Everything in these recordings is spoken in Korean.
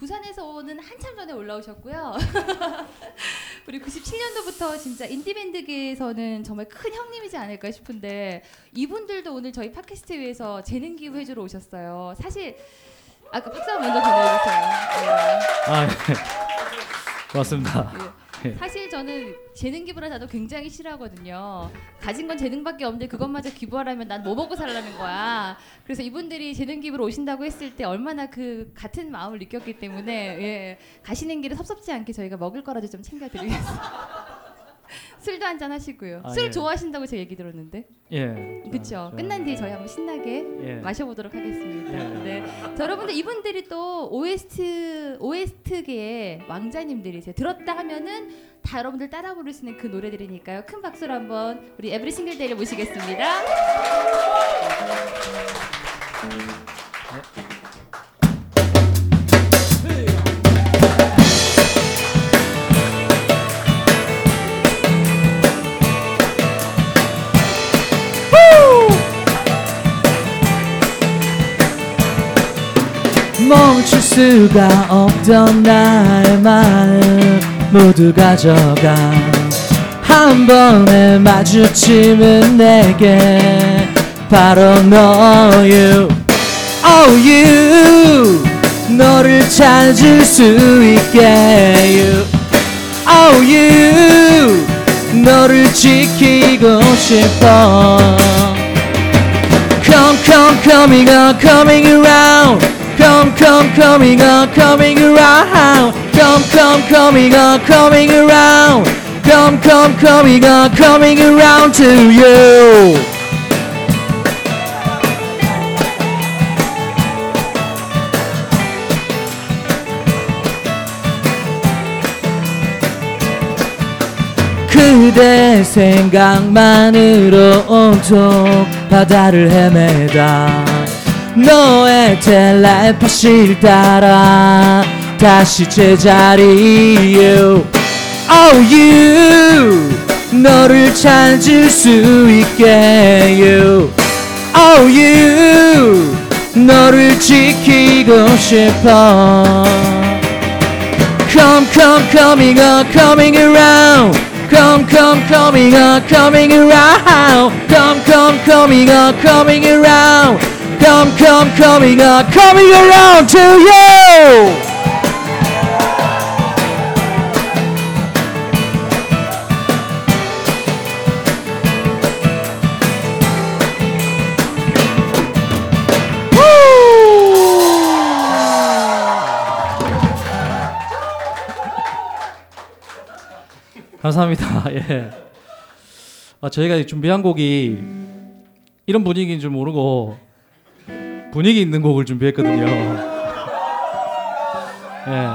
부산에서 오는 한참 전에 올라오셨고요. 우리 97년도부터 진짜 인디밴드계에서는 정말 큰 형님이지 않을까 싶은데 이분들도 오늘 저희 팟캐스트 위해서 재능 기부 해주러 오셨어요. 사실 아까 박수 먼저 보내주세요. 아, 네. 고맙습니다. 네. 사실 저는 재능 기부를 저도 굉장히 싫어하거든요. 가진 건 재능밖에 없는데 그것마저 기부하려면 난 뭐 먹고 살라는 거야. 그래서 이분들이 재능 기부를 오신다고 했을 때 얼마나 그 같은 마음을 느꼈기 때문에 예, 가시는 길에 섭섭지 않게 저희가 먹을 거라도 좀 챙겨드리겠습니다. 술도 한잔 하시고요. 아, 술 예. 좋아하신다고 제 얘기 들었는데, 예. 그렇죠. 저- 끝난 뒤에 저희 한번 신나게 예. 마셔보도록 하겠습니다. 예. 네. 자, 여러분들 이분들이 또 OST OST계의 왕자님들이세요. 들었다 하면은 다 여러분들 따라 부를 수 있는 그 노래들이니까요. 큰 박수로 한번 우리 에브리 싱글 데이를 모시겠습니다. 멈출 수가 없던 나의 마음 모두 가져가. 한 번에 마주치면 내게 바로 너유. Oh you 너를 찾을 수 있게 you Oh you 너를 지키고 싶어. Come, come, coming on, coming around. Come, come, coming on, coming around. Come, come, coming on, coming around. Come, come, coming on, coming around to you. 그대 생각만으로 온통 바다를 헤매다 너의 텔레파시를 따라 다시 제자리 you Oh you 너를 찾을 수 있게 you Oh you 너를 지키고 싶어 Come, come, coming on, coming around. Come, come, coming on, coming around. Come, come, coming on, coming around. Come, come, coming on, coming around to you. 감사합니다. 예. 아, 저희가 준비한 곡이 이런 분위기인 줄 모르고 분위기 있는 곡을 준비했거든요. 예.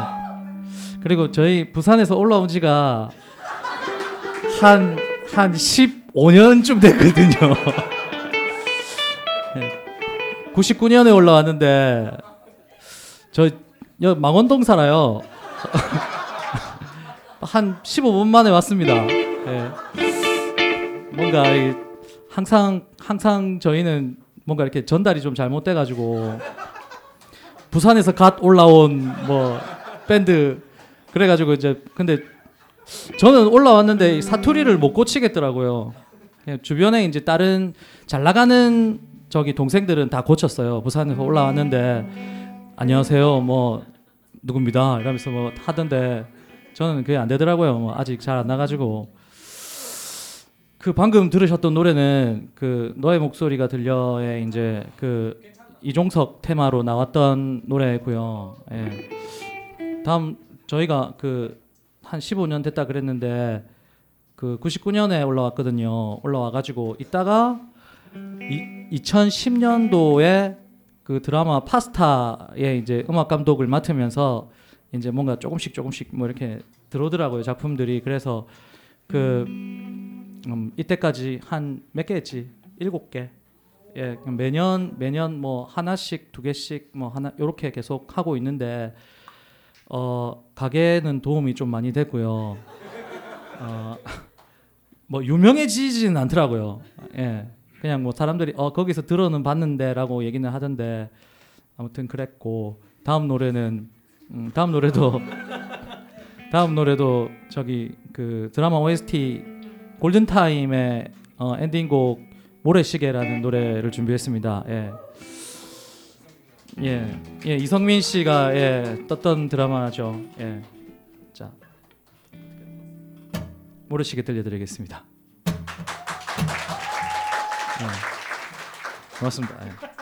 그리고 저희 부산에서 올라온 지가 한, 한 15년쯤 됐거든요. 예. 99년에 올라왔는데, 저, 여 망원동 살아요. 한 15분 만에 왔습니다. 예. 뭔가 이, 항상 항상 저희는 뭔가 이렇게 전달이 좀 잘못돼 가지고 부산에서 갓 올라온 뭐 밴드 그래 가지고 이제 근데 저는 올라왔는데 이 사투리를 못 고치겠더라고요. 그냥 주변에 이제 다른 잘 나가는 저기 동생들은 다 고쳤어요. 부산에서 올라왔는데 안녕하세요. 뭐 누굽니다. 이러면서 뭐 하던데 저는 그게 안 되더라고요. 뭐 아직 잘 안 나가지고 그 방금 들으셨던 노래는 그 너의 목소리가 들려의 이제 그 이종석 테마로 나왔던 노래고요. 예. 다음 저희가 그 한 15년 됐다 그랬는데 그 99년에 올라왔거든요. 올라와 가지고 이따가 이, 2010년도에 그 드라마 파스타의 이제 음악 감독을 맡으면서 이제 뭔가 조금씩 조금씩 뭐 이렇게 들어오더라고요 작품들이 그래서 그 음, 이때까지 한 몇 개 했지 일곱 개 예, 매년 매년 뭐 하나씩 두 개씩 뭐 하나 요렇게 계속 하고 있는데 어 가게는 도움이 좀 많이 됐고요. 어 뭐 유명해지지는 않더라고요. 예. 그냥 뭐 사람들이 어 거기서 들어는 봤는데라고 얘기는 하던데 아무튼 그랬고 다음 노래는 음, 다음 노래도 다음 노래도 저기 그 드라마 OST 골든 타임의 어, 엔딩곡 모래시계라는 노래를 준비했습니다. 예. 예, 예, 이성민 씨가 예, 떴던 드라마죠. 예, 자, 모래시계 들려드리겠습니다. 예, 고맙습니다. 예.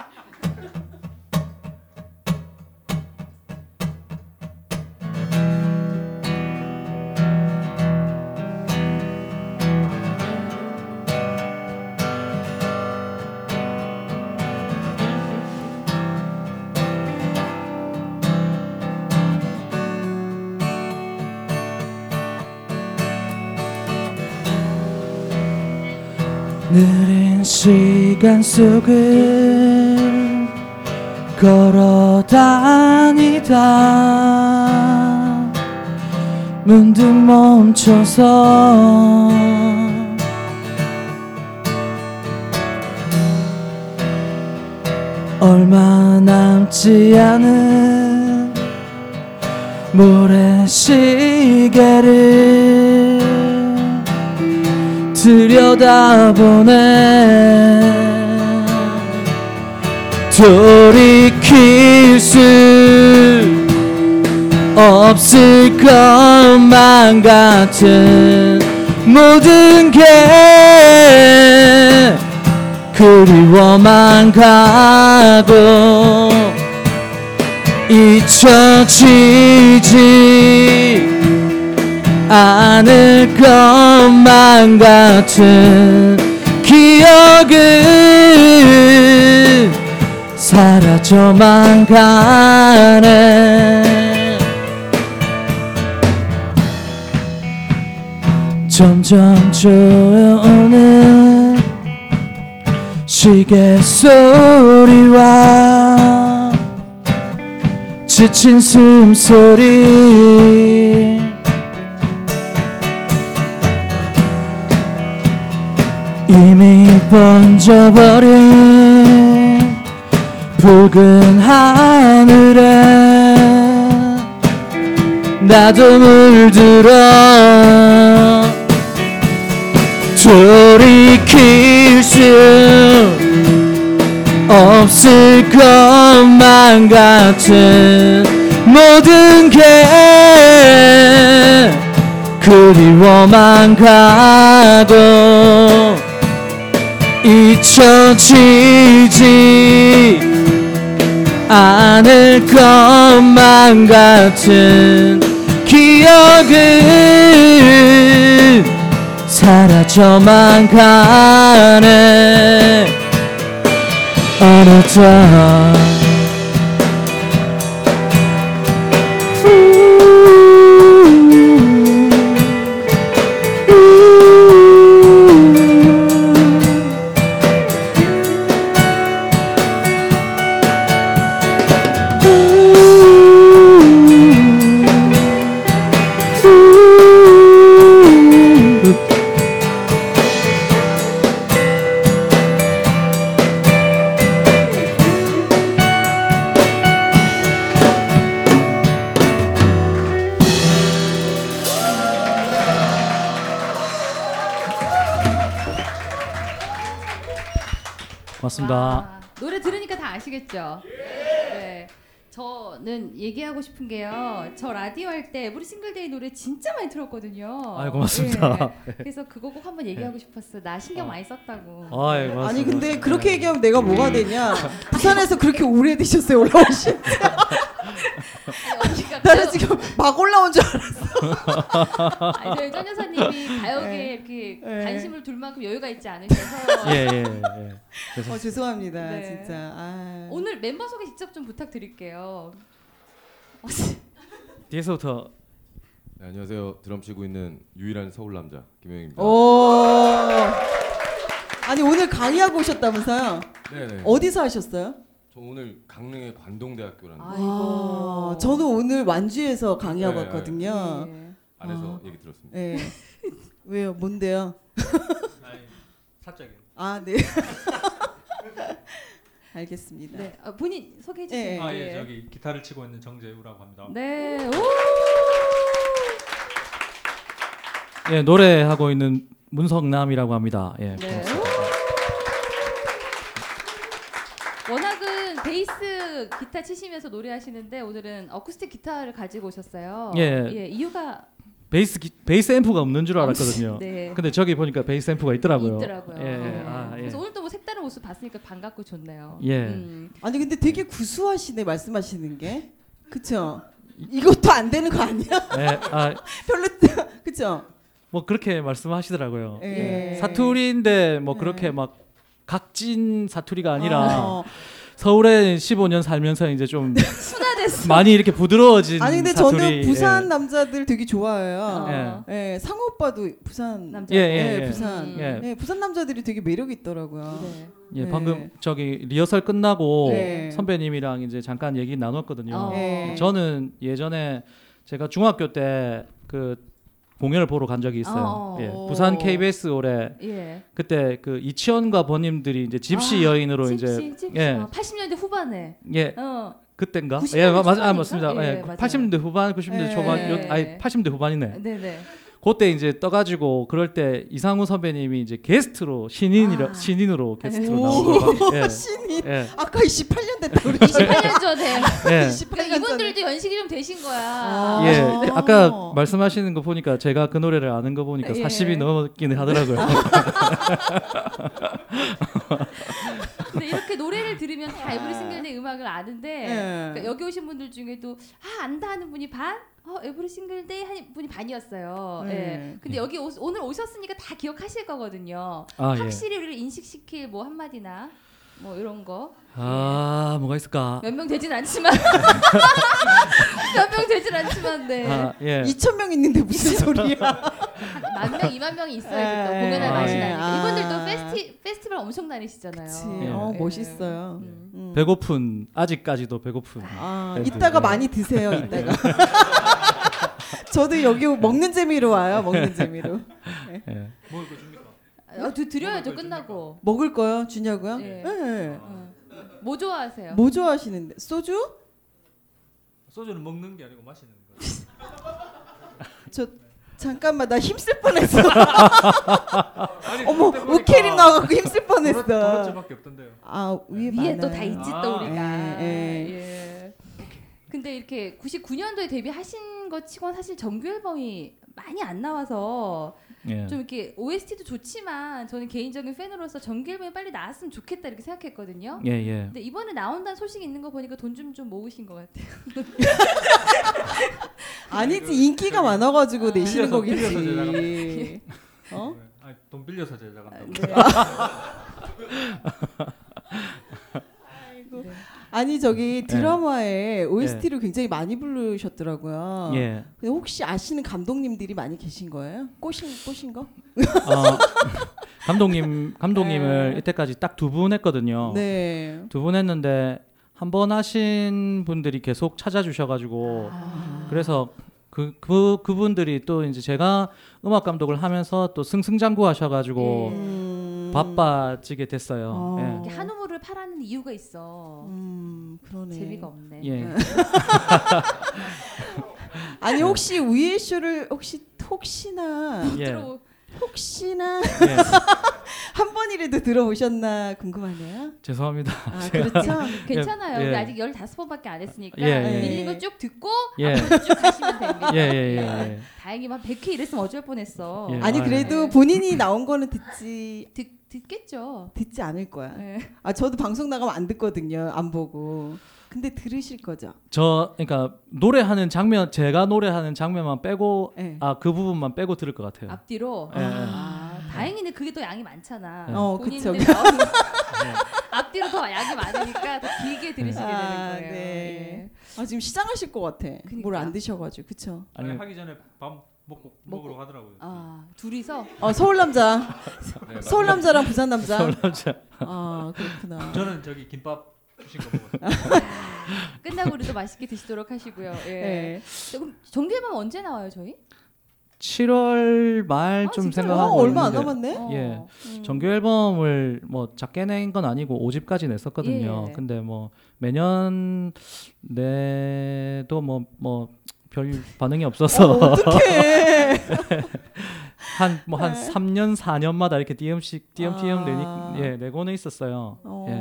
속을 걸어 다니다. 문득 멈춰서 얼마 남지 않은 모래시계를 들여다보네 돌이킬 수 없을 것만 같은 모든 게 그리워만 가고 잊혀지지 않을 것만 같은 기억은 사라져만 가네. 점점 조여오는 시계 소리와 지친 숨소리. 이미 번져버린 붉은 하늘에 나도 물들어 돌이킬 수 없을 것만 같은 모든 게 그리워만 가고 잊혀지지 않을 것만 같은 기억은 사라져만 가네. 어느덧 고맙습니다. 아, 노래 들으니까 다 아시겠죠? 네. 저는 얘기하고 싶은 게요. 저 라디오 할때 우리 싱글데이 노래 진짜 많이 틀었거든요. 아유, 고맙습니다. 예. 그래서 그거 꼭 한번 얘기하고 싶었어. 나 신경 많이 썼다고. 아이, 고맙습니다. 아니 근데 그렇게 얘기하면 내가 뭐가 되냐? 부산에서 그렇게 오래 되셨어요 올라오신? 언니가 나는 지금 막 올라온 줄 알았어. 아니, 저희 전 여사님이 가요계에 네. 이렇게 네. 관심을 둘 만큼 여유가 있지 않으셔서 예, 예, 예. 그래서 어 죄송합니다 네. 진짜. 아. 오늘 멤버 소개 직접 좀 부탁드릴게요. 뒤에서부터 네, 안녕하세요. 드럼 치고 있는 유일한 서울 남자 김영입니다. 오. 아니 오늘 강의하고 오셨다면서요? 네네. 어디서 하셨어요? 저 오늘 강릉의 관동대학교라는 아, 아, 아이고. 저도 오늘 완주에서 강의하고 네, 왔거든요. 네. 안에서 아. 얘기 들었습니다. 네. 왜요? 뭔데요? 사적인 아 네. 알겠습니다. 네. 아, 본인 소개해 주세요. 예, 아, 예, 저기 기타를 치고 있는 정재우라고 합니다. 네. 오! 예, 노래하고 있는 문성남이라고 합니다. 예. 네. 기타 치시면서 노래하시는데 오늘은 어쿠스틱 기타를 가지고 오셨어요. 예. 이유가 베이스 기, 베이스 앰프가 없는 줄 알았거든요. 네. 근데 저기 보니까 베이스 앰프가 있더라고요. 있더라고요. 예, 예. 네. 아, 예. 그래서 오늘 또뭐 색다른 모습 봤으니까 반갑고 좋네요. 예. 음. 아니 근데 되게 구수하시네 말씀하시는 게. 그쵸? 이것도 안 되는 거 아니야? 예, 아, 별로 그쵸? 뭐 그렇게 말씀하시더라고요. 예. 사투리인데 뭐 그렇게 막 각진 사투리가 아니라 어. 서울에 15년 살면서 이제 좀 순화됐어. 많이 이렇게 부드러워진 아니 근데 사투리. 저는 부산 예. 남자들 되게 좋아해요. 어. 예, 상호 오빠도 부산 남자. 예, 예, 예, 예. 부산. 음. 예. 예, 부산 남자들이 되게 매력 있더라고요. 네. 예, 네. 방금 저기 리허설 끝나고 네. 선배님이랑 이제 잠깐 얘기 나눴거든요. 어. 예. 저는 예전에 제가 중학교 때 그 공연을 보러 간 적이 있어요. 어. 예, 부산 KBS 올해 예. 그때 그 이치현과 번님들이 이제 집시 아, 여인으로 찝시, 이제 찝시. 예. 어, 80년대 후반에. 예 어. 90년대 예 맞, 아? 맞습니다. 예, 예, 맞아요. 80년대 후반, 90년대 예. 초반, 요, 예. 아니 80년대 후반이네. 네, 네. 그때 이제 떠가지고 그럴 때 이상우 선배님이 이제 게스트로 신인이라 아. 신인으로 게스트로 오. 나오고 예, 신이 예, 아까 28년 됐다 그랬잖아요. 28년 전에. 예. 28년 그러니까 이분들도 연식이 좀 되신 거야. 아. 예, 아. 아까 말씀하시는 거 보니까 제가 그 노래를 아는 거 보니까 예. 40이 넘었긴 하더라고요. 근데 이렇게 노래를 들으면 다 에브리 싱글데이 음악을 아는데 예. 그러니까 여기 오신 분들 중에도 아 안다 하는 분이 반, 어 에브리 싱글 데이 하는 분이 반이었어요. 네. 예. 근데 여기 오, 오늘 오셨으니까 다 기억하실 거거든요. 아, 예. 확실히 우리를 인식시킬 뭐 한마디나 뭐 이런 거. 아, 뭐가 있을까? 몇 명 되진 않지만 몇 명 되진 않지만 네. 아, 예. 2천 명 있는데 무슨 소리야? 만 명, 2만 명이 있어야겠다. 예, 공연할 예. 맛이 아, 나니까. 아. 이분들도 페스티, 페스티벌 엄청 다니시잖아요. 그치. 예. 어, 예. 멋있어요. 음. 음. 배고픈 아직까지도 배고픈. 아, 밴드. 이따가 예. 많이 드세요. 이따가. 저도 여기 먹는 재미로 와요. 먹는 재미로. 예. 먹을 거 줍니까? 어, 드, 드려야죠 끝나고. 먹을 거요? 주냐고요? 예. 예. 어. 뭐 좋아하세요? 뭐 좋아하시는데? 소주? 소주는 먹는 게 아니고 마시는 거죠. 저 잠깐만 나 힘쓸 뻔했어. 아니, 어머 우케림 나와갖고 힘쓸 도넛- 뻔했어. 도넛집밖에 없던데요. 아 위에 위에 또 다. 있지 아. 또 우리가. 예, 예. 근데 이렇게 99년도에 데뷔하신 것 치곤 사실 정규 앨범이 많이 안 나와서 예. 좀 이렇게 OST도 좋지만 저는 개인적인 팬으로서 정규 앨범이 빨리 나왔으면 좋겠다 이렇게 생각했거든요. 예, 예. 근데 이번에 나온다는 소식이 있는 거 보니까 돈 좀 좀 모으신 것 같아요. 아니지 인기가 많아가지고 내시는 빌려서- 거겠지. 빌려서. 어? 네. 아니, 돈 빌려서 제작한다고. 네. 네. 아니 저기 드라마에 OST를 굉장히 많이 부르셨더라고요. 예. 근데 혹시 아시는 감독님들이 많이 계신 거예요? 꼬신 꼬신 거? 어, 감독님 감독님을 네. 이때까지 딱 두 분 했거든요. 네. 두 분 했는데 한 번 하신 분들이 계속 찾아주셔가지고 아. 그래서 그, 그 그분들이 또 이제 제가 음악 감독을 하면서 또 승승장구하셔가지고 음. 바빠지게 됐어요. 어. 한우 팔아는 이유가 있어. 음 그러네. 재미가 없네. 예. 예. 아니 혹시 위에 쇼를 혹시 혹시나 예. 들어 혹시나 예. 한 번이라도 들어보셨나 궁금하네요. 죄송합니다. 아 그렇죠. 괜찮아요. 예. 우리 아직 15번밖에 안 했으니까 예, 예. 밀린 거 쭉 듣고 예. 앞으로 쭉 가시면 됩니다. 예, 예, 예, 예. 다행히 막 100회 이랬으면 어쩔 뻔했어. 예. 아니 아, 그래도 네. 본인이 나온 거는 듣지 듣, 듣겠죠. 듣지 않을 거야. 예. 아 저도 방송 나가면 안 듣거든요. 안 보고. 근데 들으실 거죠. 저 그러니까 노래하는 장면 제가 노래하는 장면만 빼고 네. 아그 부분만 빼고 들을 것 같아요. 앞뒤로. 예, 예. 아, 다행이네. 그게 더 양이 많잖아. 예. 어, 본인들 그쵸. 앞뒤로 더 양이 많으니까 더 길게 들으시게 아, 되는 거예요. 네. 아 지금 시장하실 것 같아. 그니까. 뭘안 드셔가지고 그쵸? 아니, 아니 하기 전에 밥 먹고 먹으러 가더라고요. 아 둘이서 어 서울 남자, 네, 서울 남자랑 부산 남자. 서울 남자. 아 그렇구나. 저는 저기 김밥 주신 거 먹었어요. 끝나고 우리도 맛있게 드시도록 하시고요. 예. 네. 그럼 정규 앨범 언제 나와요, 저희? 7월 말 아, 좀? 생각하고 어, 얼마 안 있는데 남았네. 어. 예. 음. 정규 앨범을 뭐 작게 낸 건 아니고 5집까지 냈었거든요. 예. 근데 뭐 매년 내도 뭐 뭐 별 반응이 없어서 어떡해. 한뭐한 네. 3년 4년마다 이렇게 띄엄씩 띄엄띄엄 아. 내니 예, 내고는 있었어요. 어, 예.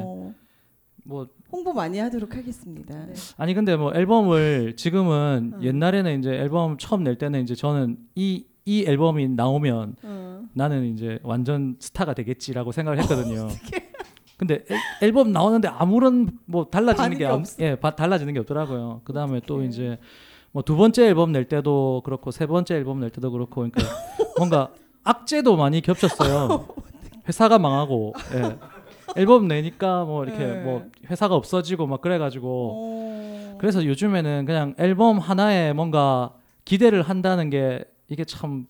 뭐 홍보 많이 하도록 하겠습니다. 네. 아니 근데 뭐 앨범을 지금은 음. 옛날에는 이제 앨범 처음 낼 때는 이제 저는 이이 앨범이 나오면 어. 나는 이제 완전 스타가 되겠지라고 생각을 했거든요. 근데 앨, 앨범 나오는데 아무런 뭐 달라지는 게 없. 예, 바- 달라지는 게 없더라고요. 그 다음에 또 어떡해. 이제 뭐 두 번째 앨범 낼 때도 그렇고 세 번째 앨범 낼 때도 그렇고 그러니까 뭔가 악재도 많이 겹쳤어요. 회사가 망하고 예. 앨범 내니까 뭐 이렇게 네. 뭐 회사가 없어지고 막 그래가지고 어. 그래서 요즘에는 그냥 앨범 하나에 뭔가 기대를 한다는 게 이게 참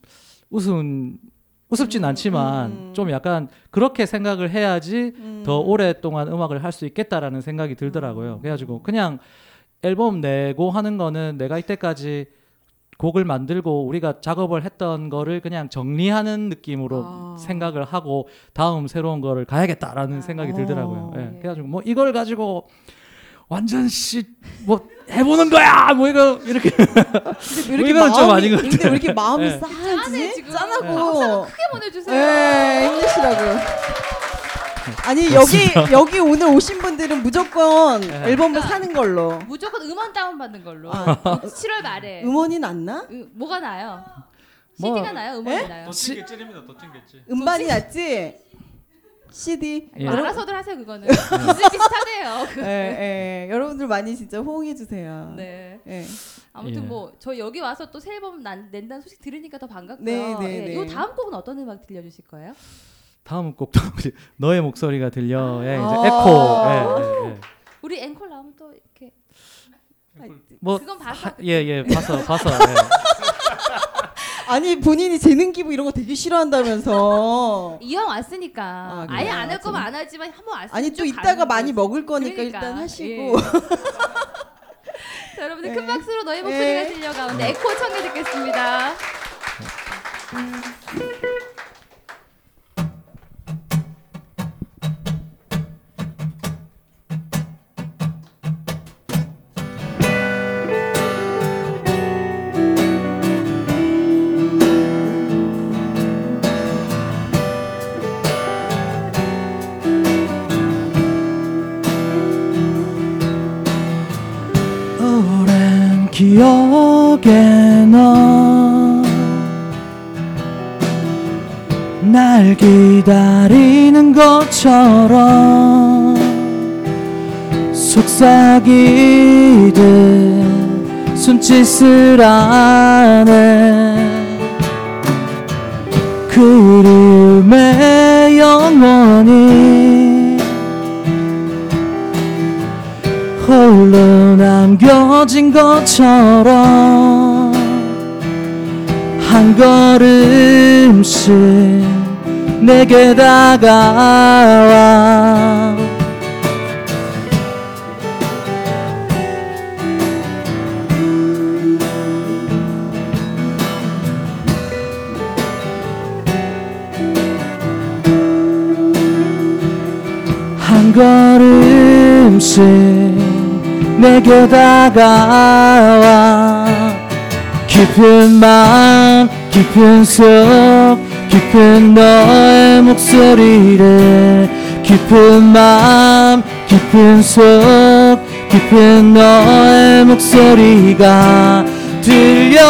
우스운 우습진 음, 않지만 음, 음. 좀 약간 그렇게 생각을 해야지 음. 더 오랫동안 음악을 할 수 있겠다라는 생각이 들더라고요. 음. 그래가지고 그냥 앨범 내고 하는 거는 내가 이때까지 곡을 만들고 우리가 작업을 했던 거를 그냥 정리하는 느낌으로 아. 생각을 하고 다음 새로운 거를 가야겠다라는 아. 생각이 들더라고요. 어. 예. 그래가지고 뭐 이걸 가지고 완전 씨 뭐 해보는 거야 뭐 이거 이렇게 근데 왜 이렇게 이건 좀 마음이 아닌 것 근데 왜 이렇게 마음이 네. 싸하지? 짠해, 지금. 짠하고. 크게 보내주세요. 네, 힘내시라고. 아니 여기 여기 오늘 오신 분들은 무조건 네. 앨범을 사는 걸로. 무조건 음원 다운 받는 걸로. 아. 7월 말에. 음원이 낫나? 음, 뭐가 나요? 뭐- CD가 나요? 음원이 나요? 더 찡겠지입니다. 더 찡겠지. 음반이 낫지? CD. 예. 여러분, 알아서들 하세요 그거는. 비슷비슷하네요. 그. 예, 예. 여러분들 많이 진짜 호응해 주세요. 네. 예. 아무튼 예. 뭐 저 여기 와서 또 새 앨범 난, 낸다는 소식 들으니까 더 반갑고요. 네, 네, 예, 네. 요 다음 곡은 어떤 음악 들려주실 거예요? 다음 곡도 너의 목소리가 들려의 이제 아. 에코 예, 예, 예. 우리 앵콜 나오면 또 이렇게 뭐 그건 봐서 예예 봐서 봐서 예. 아니 본인이 재능 기부 이런 거 되게 싫어한다면서. 이왕 왔으니까 아, 아, 예 그래요? 안할 거면 안 하지만 한번 왔으면 아니 또좀 이따가 많이. 먹을 거니까 그러니까, 일단 하시고. 예. 자, 여러분들 큰 네. 박수로 너의 목소리가 네. 들려 가운데 에코 청해 듣겠습니다. 것처럼 속삭이듯 손짓을 하네 그림의 영원히 홀로 남겨진 것처럼 한 걸음씩 내게 다가와. 한 걸음씩 내게 다가와. 깊은 마음 깊은 속 깊은 너의 목소리를 깊은 마음 깊은 속 깊은 너의 목소리가 들려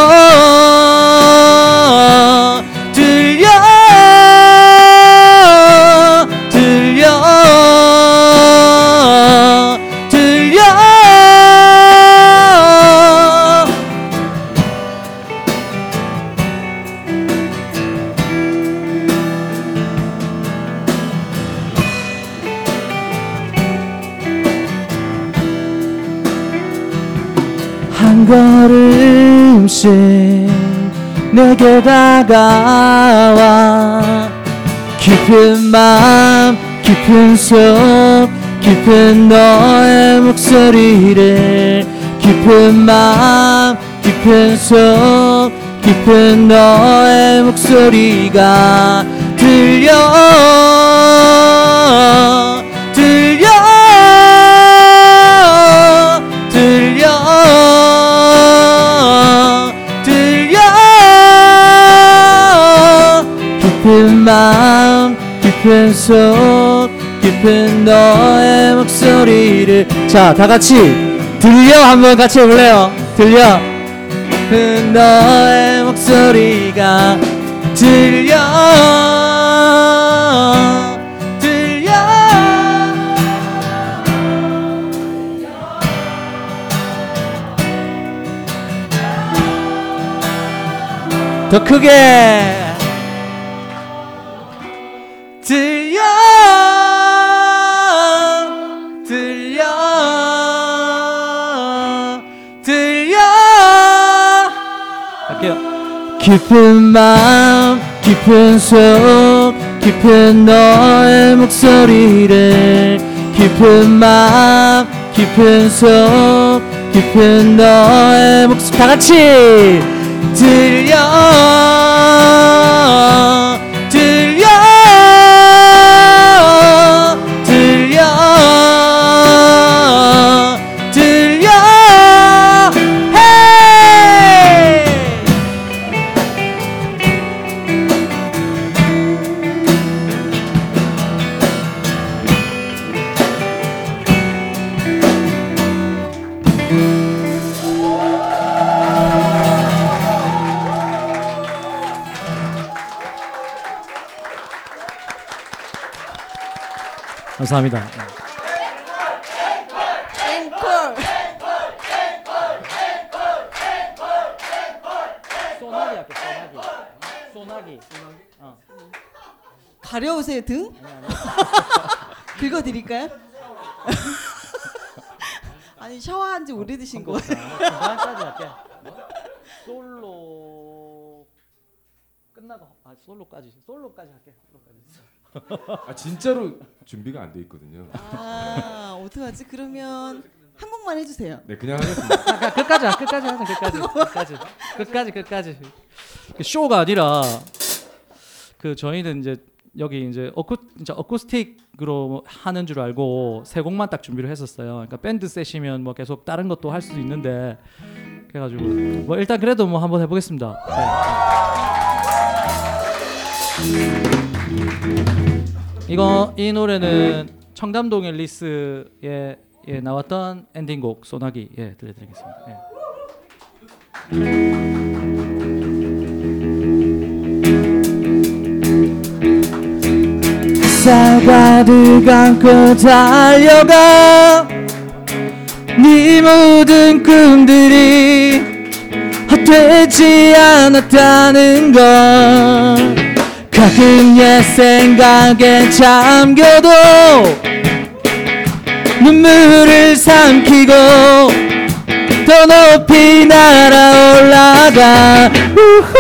한 걸음씩 내게 다가와 깊은 마음 깊은 속 깊은 너의 목소리를 깊은 마음 깊은 속 깊은 너의 목소리가 들려 은 마음 깊은 속 깊은 너의 목소리를. 자 다같이 들려. 한번 같이 해볼래요? 들려. 깊은 너의 목소리가 들려. 들려. 더 크게 들려 들려 들려. 갈게요. 깊은 마음 깊은 속 깊은 너의 목소리를 깊은 마음 깊은 속 깊은 너의 목소리 다 같이 들려 감사합니다. 앵콜. 소나기 할게 소나기 소나기 어. 가려우세요 등? 긁어 드릴까요? 아니 샤워한 지 오래되신 거예요. 중간까지 할게 솔로 끝나고 아 솔로까지 솔로까지 할게 솔로까지 아 진짜로 준비가 안 돼 있거든요. 아 어떡하지? 그러면 한 곡만 해주세요. 네 그냥 하겠습니다. 아, 끝까지 하- 끝까지 하자 끝까지 끝까지 끝까지 끝까지 그 쇼가 아니라 그 저희는 이제 여기 이제 어쿠 진짜 어쿠스틱으로 하는 줄 알고 세 곡만 딱 준비를 했었어요. 그러니까 밴드 셋이면 뭐 계속 다른 것도 할 수도 있는데 그래가지고 뭐 일단 그래도 뭐 한번 해보겠습니다. 네. 이거 이 노래는 청담동 앨리스에 예, 나왔던 엔딩곡 소나기 예 들려드리겠습니다. 예. 쌀가득 안고 달려가 네 모든 꿈들이 헛되지 않았다는 걸 가끔 옛 생각에 잠겨도 눈물을 삼키고 더 높이 날아올라가. 우후.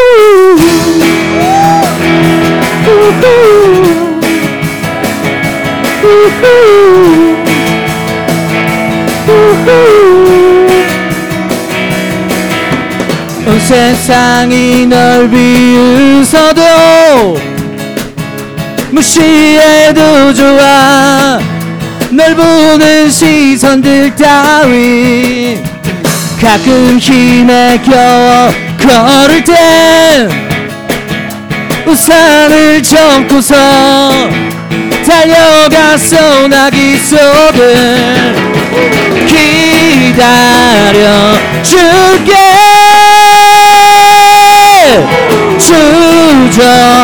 우후. 우후. 우후 온 세상이 널 비웃어도 무시해도 좋아. 널 보는 시선들 따윈 가끔 힘에 겨워 걸을 땐 우산을 접고서 달려가 소나기 속을 기다려 줄게 주저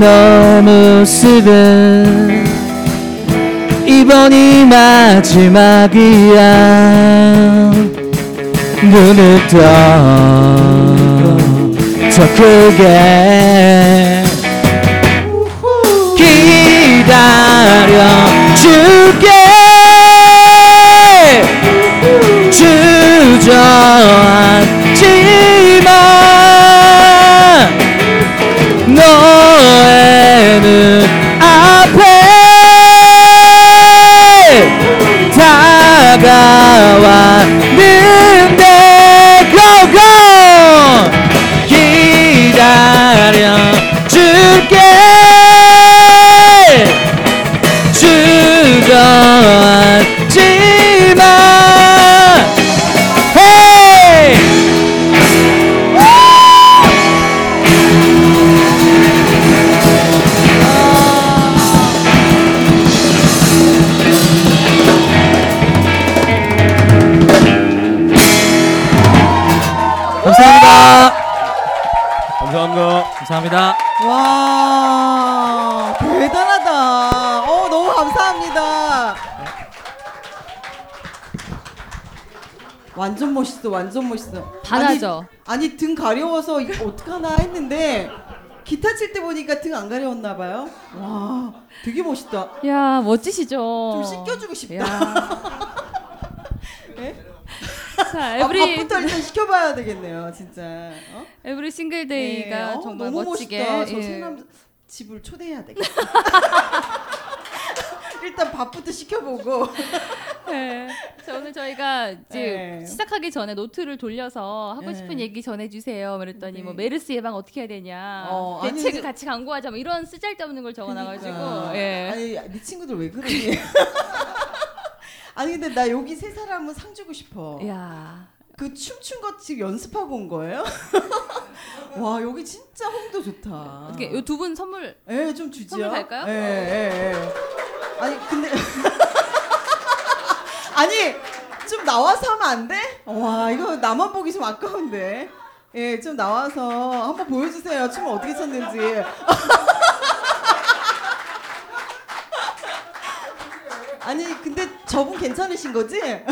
너 모습은 이번이 마지막이야. 눈을 떠 더 크게 완전 멋있어, 완전 멋있어. 반하죠. 아니, 아니 등 가려워서 이거 어떡하나 했는데 기타 칠 때 보니까 등 안 가려웠나 봐요. 와 되게 멋있다. 야 멋지시죠. 좀 씻겨주고 싶다. 야. 네? 자 아, 에브리 밥부터 일단 시켜봐야 되겠네요, 진짜. 어? 에브리 싱글데이가 네, 어, 정말 너무 멋지게 멋있다. 저 예. 새남 집을 초대해야 되겠다. 일단 밥부터 시켜보고. 네. 자, 오늘 저희가 이제 네. 시작하기 전에 노트를 돌려서 하고 네. 싶은 얘기 전해주세요. 그랬더니 네. 뭐 메르스 예방 어떻게 해야 되냐, 어, 아니, 대책을 근데- 같이 광고하자, 뭐 이런 쓰잘데없는 걸 적어놔가지고. 그러니까. 예. 아니 네 친구들 왜 그러니? 아니 근데 나 여기 세 사람은 상 주고 싶어. 야. 그 춤춘 거 지금 연습하고 온 거예요? 와 여기 진짜 홍도 좋다. 어떻게 이두분 선물 예, 좀 주지요. 선물 갈까요? 예, 예, 예. 아니 근데 아니 좀 나와서 하면 안 돼? 와 이거 나만 보기 좀 아까운데. 예, 좀 나와서 한번 보여주세요. 춤을 어떻게 췄는지. 아니 근데 저분 괜찮으신 거지?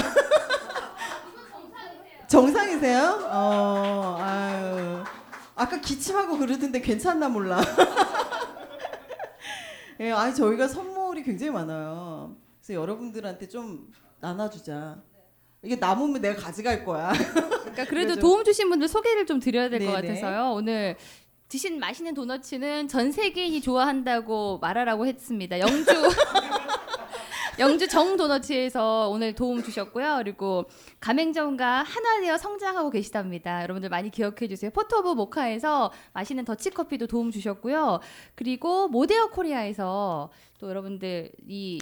정상이세요? 어, 아유. 아까 기침하고 그러던데 괜찮나 몰라. 예, 아니 저희가 선물이 굉장히 많아요. 그래서 여러분들한테 좀 나눠주자. 이게 남으면 내가 가져갈 거야. 그러니까 그래도. 도움 주신 분들 소개를 좀 드려야 될 것. 같아서요. 오늘 드신 맛있는 도너츠는 전 세계인이 좋아한다고 말하라고 했습니다. 영주 영주 정 도너츠에서 오늘 도움 주셨고요. 그리고 가맹점과 하나 되어 성장하고 계시답니다. 여러분들 많이 기억해 주세요. 포트 오브 모카에서 맛있는 더치 커피도 도움 주셨고요. 그리고 모데어 코리아에서 또 여러분들 이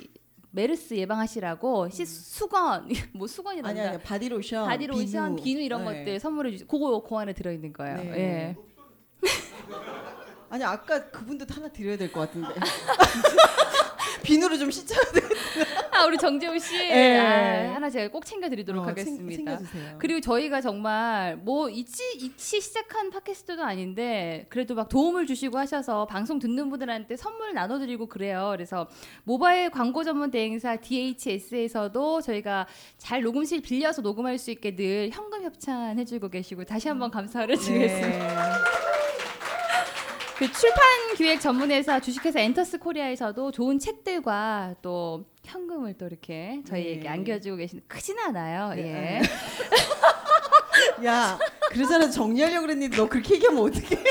메르스 예방하시라고 시 수건 뭐 수건이 아니. 아니 바디로션, 바디로션, 비누, 이런 네. 것들 선물해 주시. 그거 그 안에 들어 있는 거예요. 네. 예. 아니 아까 그분들도 하나 드려야 될 것 같은데. 비누로 좀 씻어야 돼. 아 우리 정재우 씨 예. 아, 하나 제가 꼭 챙겨드리도록 어, 챙- 하겠습니다. 챙겨주세요. 그리고 저희가 정말 뭐 이치 이치 시작한 팟캐스트도 아닌데 그래도 막 도움을 주시고 하셔서 방송 듣는 분들한테 선물 나눠드리고 그래요. 그래서 모바일 광고 전문 대행사 DHS에서도 저희가 잘 녹음실 빌려서 녹음할 수 있게 늘 현금 협찬 해주고 계시고 다시 한번 감사를 드리겠습니다. 네. 그 출판 기획 전문회사 주식회사 엔터스 코리아에서도 좋은 책들과 또 현금을 또 이렇게 저희에게 네. 안겨주고 계시는 크진 않아요. 네. 예. 야, 그러잖아 정리하려고 그랬는데 너 그렇게 얘기하면 어떡해?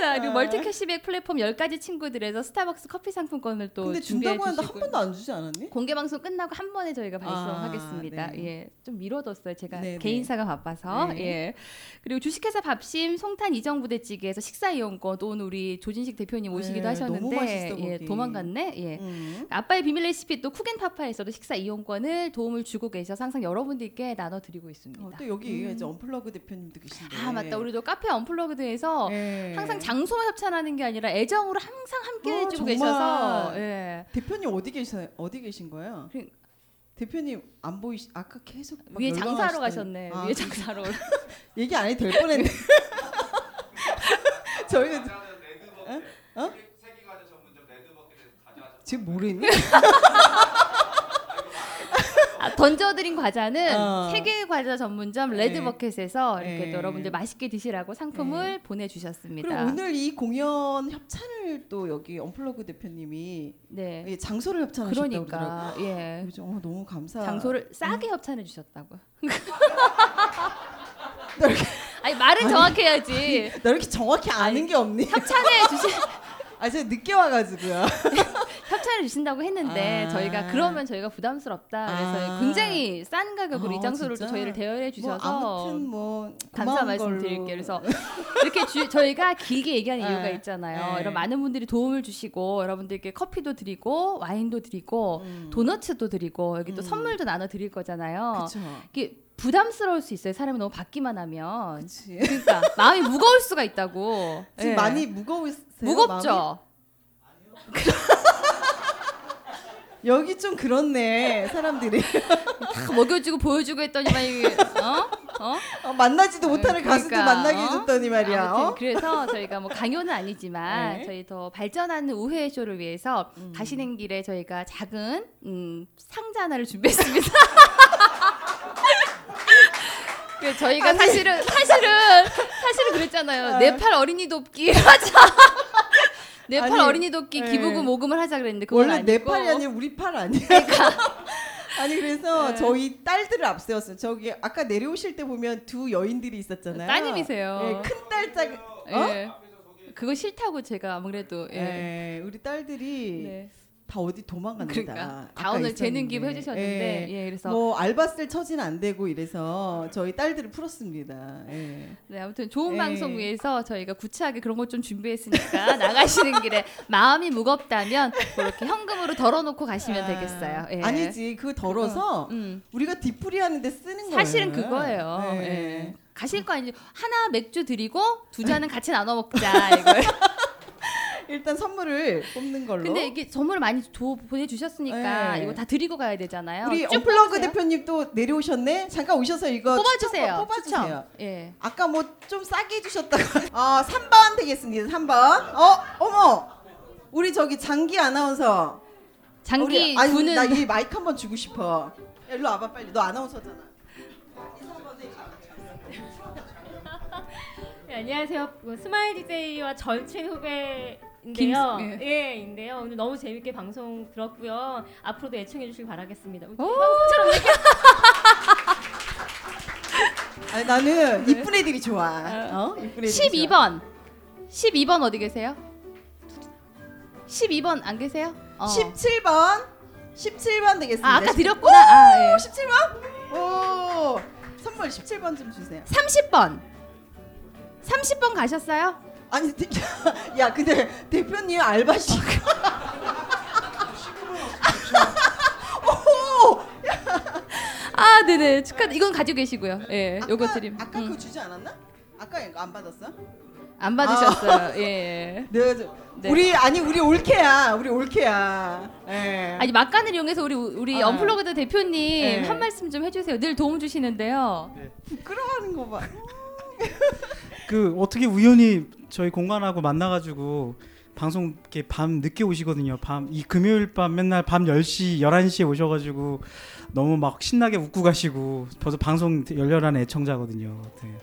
자 그리고 아. 멀티 캐시백 플랫폼 10가지 친구들에서 스타벅스 커피 상품권을 또 근데 준비해 준다고 하는데 한 번도 안 주지 않았니? 공개 방송 끝나고 한 번에 저희가 발송하겠습니다. 아, 네. 예, 좀 미뤄뒀어요. 제가 네, 네. 개인사가 바빠서. 네. 예. 그리고 주식회사 밥심 송탄 이정 부대찌개에서 식사 이용권 또 오늘 우리 조진식 대표님 오시기도 네, 하셨는데 너무 맛있어, 예, 거기. 도망갔네. 예. 음. 아빠의 비밀 레시피 또 쿡앤파파에서도 식사 이용권을 도움을 주고 계셔서 항상 여러분들께 나눠 드리고 있습니다. 어, 또 여기 이제 언플러그 대표님도 계신데. 아 맞다, 우리도 카페 언플러그드에서 네. 항상 장소만 협찬하는 게 아니라 애정으로 항상 함께 어, 해주고. 계셔서 예. 대표님 어디 계셔 어디 계신 거예요? 그- 대표님 안 보이시 아까 계속 막 위에 장사하러 가셨네. 아, 위에 그- 장사로. 얘기 안 해도 될 뻔했네. 저희는 어? 어? 지금 모르니? 아, 던져드린 과자는 어. 세계 과자 전문점 네. 레드버켓에서 이렇게 네. 또 여러분들 맛있게 드시라고 상품을 보내주셨습니다. 그리고 오늘 이 공연 협찬을 또 여기 언플러그 대표님이 네, 이 장소를 협찬하셨다고 그러니까 예 그죠? 어, 너무 감사. 장소를 싸게 협찬해 주셨다고요. 너 이렇게, 아니 말은 정확해야지. 너 이렇게 정확히 아는 게 없니? 협찬해 주시 아, 제가 늦게 와가지고요. 협찬해 주신다고 했는데 아. 저희가 그러면 저희가 부담스럽다. 그래서 아. 굉장히 싼 가격으로 아, 이 장소를 또? 저희를 대여해 뭐 주셔서 아무튼 뭐 감사 말씀드릴게요. 그래서 이렇게 주, 저희가 길게 얘기하는 네. 이유가 있잖아요. 네. 이런 많은 분들이 도움을 주시고 여러분들께 커피도 드리고 와인도 드리고 음. 도너츠도 드리고 여기 또 음. 선물도 나눠 드릴 거잖아요. 그쵸. 이게 부담스러울 수 있어요. 사람이 너무 받기만 하면. 그치. 그러니까 마음이 무거울 수가 있다고. 지금 예. 많이 무거우세요? 무겁죠. 마음이? 여기 좀 그렇네 사람들이 다 먹여주고 보여주고 했더니만 이게 어? 어? 어, 만나지도 못하는 그러니까, 가수도 만나게 어? 해줬더니 말이야. 아무튼 어? 그래서 저희가 뭐 강요는 아니지만 네. 저희 더 발전하는 우회 쇼를 위해서 음. 가시는 길에 저희가 작은 음, 상자 하나를 준비했습니다. 그 저희가 사실은 사실은 사실은 그랬잖아요. 아. 네팔 어린이 돕기 하자. 네팔 아니, 어린이 돕기 네. 기부금 모금을 하자 그랬는데 그건 원래 아니고 내 팔이 아니라 우리 팔 아니야. 아니 그래서 네. 저희 딸들을 앞세웠어요. 저기 아까 내려오실 때 보면 두 여인들이 있었잖아요. 따님이세요. 예, 큰 딸 짝. 어? 예. 그거 싫다고 제가 아무래도 예. 예, 우리 딸들이 네. 다 어디 도망간다. 그러니까 다 오늘 재능. 기부 해주셨는데 예. 예, 그래서 뭐 알바쓸 처지는 안 되고 이래서 저희 딸들을 풀었습니다. 예. 네, 아무튼 좋은 예. 방송 위해서 저희가 구차하게 그런 것 좀 준비했으니까 나가시는 길에 마음이 무겁다면 그렇게 현금으로 덜어놓고 가시면 되겠어요. 예. 아, 아니지, 그 덜어서 음. 우리가 뒤풀이 하는데 쓰는 거예요. 사실은 그거예요. 예. 예. 가실 거 아니지 하나 맥주 드리고 두 잔은 같이 나눠 먹자 이걸. 일단 선물을 뽑는 걸로. 근데 이게 선물을 많이 줘, 보내주셨으니까 네. 이거 다 드리고 가야 되잖아요. 우리 쭉 언플러그. 대표님 또 내려오셨네. 잠깐 오셔서 이거 뽑아주세요. 뽑아주세요. 예. 아까 뭐 좀 싸게 해주셨다고. 어, 3번 되겠습니다. 3번. 어, 어머. 우리 저기 장기 아나운서. 장기 우리, 아니, 분은 나이 마이크 한번 주고 싶어. 야, 일로 와봐 빨리. 너 아나운서잖아. 네, 안녕하세요. 그 스마일 DJ와 절친 후배 인데요. 김- 예, 인데요. 오늘 너무 재밌게 방송 들었고요. 앞으로도 애청해 주시기 바라겠습니다. 우리 오! 방송처럼 이렇게 아니, 나는 이쁜 애들이 좋아. 어? 이쁜 애들이 좋아. 12번. 12번 어디 계세요? 12번 안 계세요? 어. 17번. 17번 되겠습니다. 아, 아까 드렸구나. 아, 예. 17번? 오. 선물 17번 좀 주세요. 30번. 30번 가셨어요? 아니, 대- 야, 근데 대표님 알바시. 오! 아, 네네. 축하. 이건 가지고 계시고요. 예, 요거 아까- 드림. 아까 음. 그거 주지 않았나? 아까 이거 안 받았어? 안 받으셨어요. 예, 예. 네, 저- 네. 우리 아니 우리 올케야. 우리 올케야. 예. 아니 막간을 이용해서 우리 우리 아. 언플러그드 대표님 네. 한 말씀 좀 해주세요. 늘 도움 주시는데요. 부끄러워하는 거 봐. 그 어떻게 우연히 저희 공간하고 만나가지고 방송 이렇게 밤 늦게 오시거든요. 밤 이 금요일 밤 맨날 밤 10시 11시에 오셔 가지고 너무 막 신나게 웃고 가시고 벌써 방송 열렬한 애청자거든요. 네.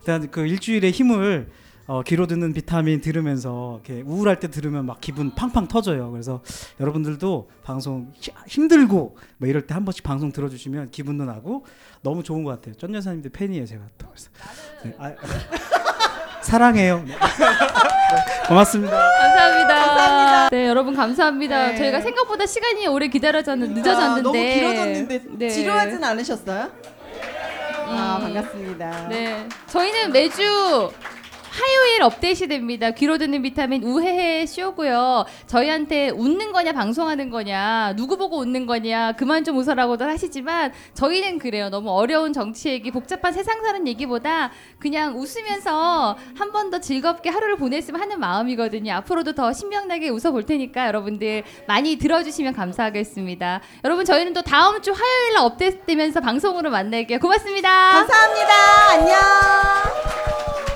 일단 그 일주일의 힘을 어, 귀로 듣는 비타민 들으면서 이렇게 우울할 때 들으면 막 기분 팡팡 터져요. 그래서 여러분들도 방송 히- 힘들고 뭐 이럴 때 한 번씩 방송 들어주시면 기분도 나고 너무 좋은 것 같아요. 전 여사님들 팬이에요, 제가 또. 그래서 네, 아, 사랑해요. 네. 고맙습니다. 감사합니다. 감사합니다. 네, 여러분 감사합니다. 네. 저희가 생각보다 시간이 오래 기다려졌는 그러니까 늦어졌는데 너무 길어졌는데 네. 지루하진 않으셨어요? 아 음. 반갑습니다. 네, 저희는 매주 화요일 업데이트 됩니다. 귀로 듣는 비타민 우회해 쇼고요. 저희한테 웃는 거냐 방송하는 거냐 누구 보고 웃는 거냐 그만 좀 웃어라고들 하시지만 저희는 그래요. 너무 어려운 정치 얘기 복잡한 세상 사는 얘기보다 그냥 웃으면서 한 번 더 즐겁게 하루를 보냈으면 하는 마음이거든요. 앞으로도 더 신명나게 웃어볼 테니까 여러분들 많이 들어주시면 감사하겠습니다. 여러분 저희는 또 다음 주 화요일 날 업데이트 되면서 방송으로 만날게요. 고맙습니다. 감사합니다. 안녕.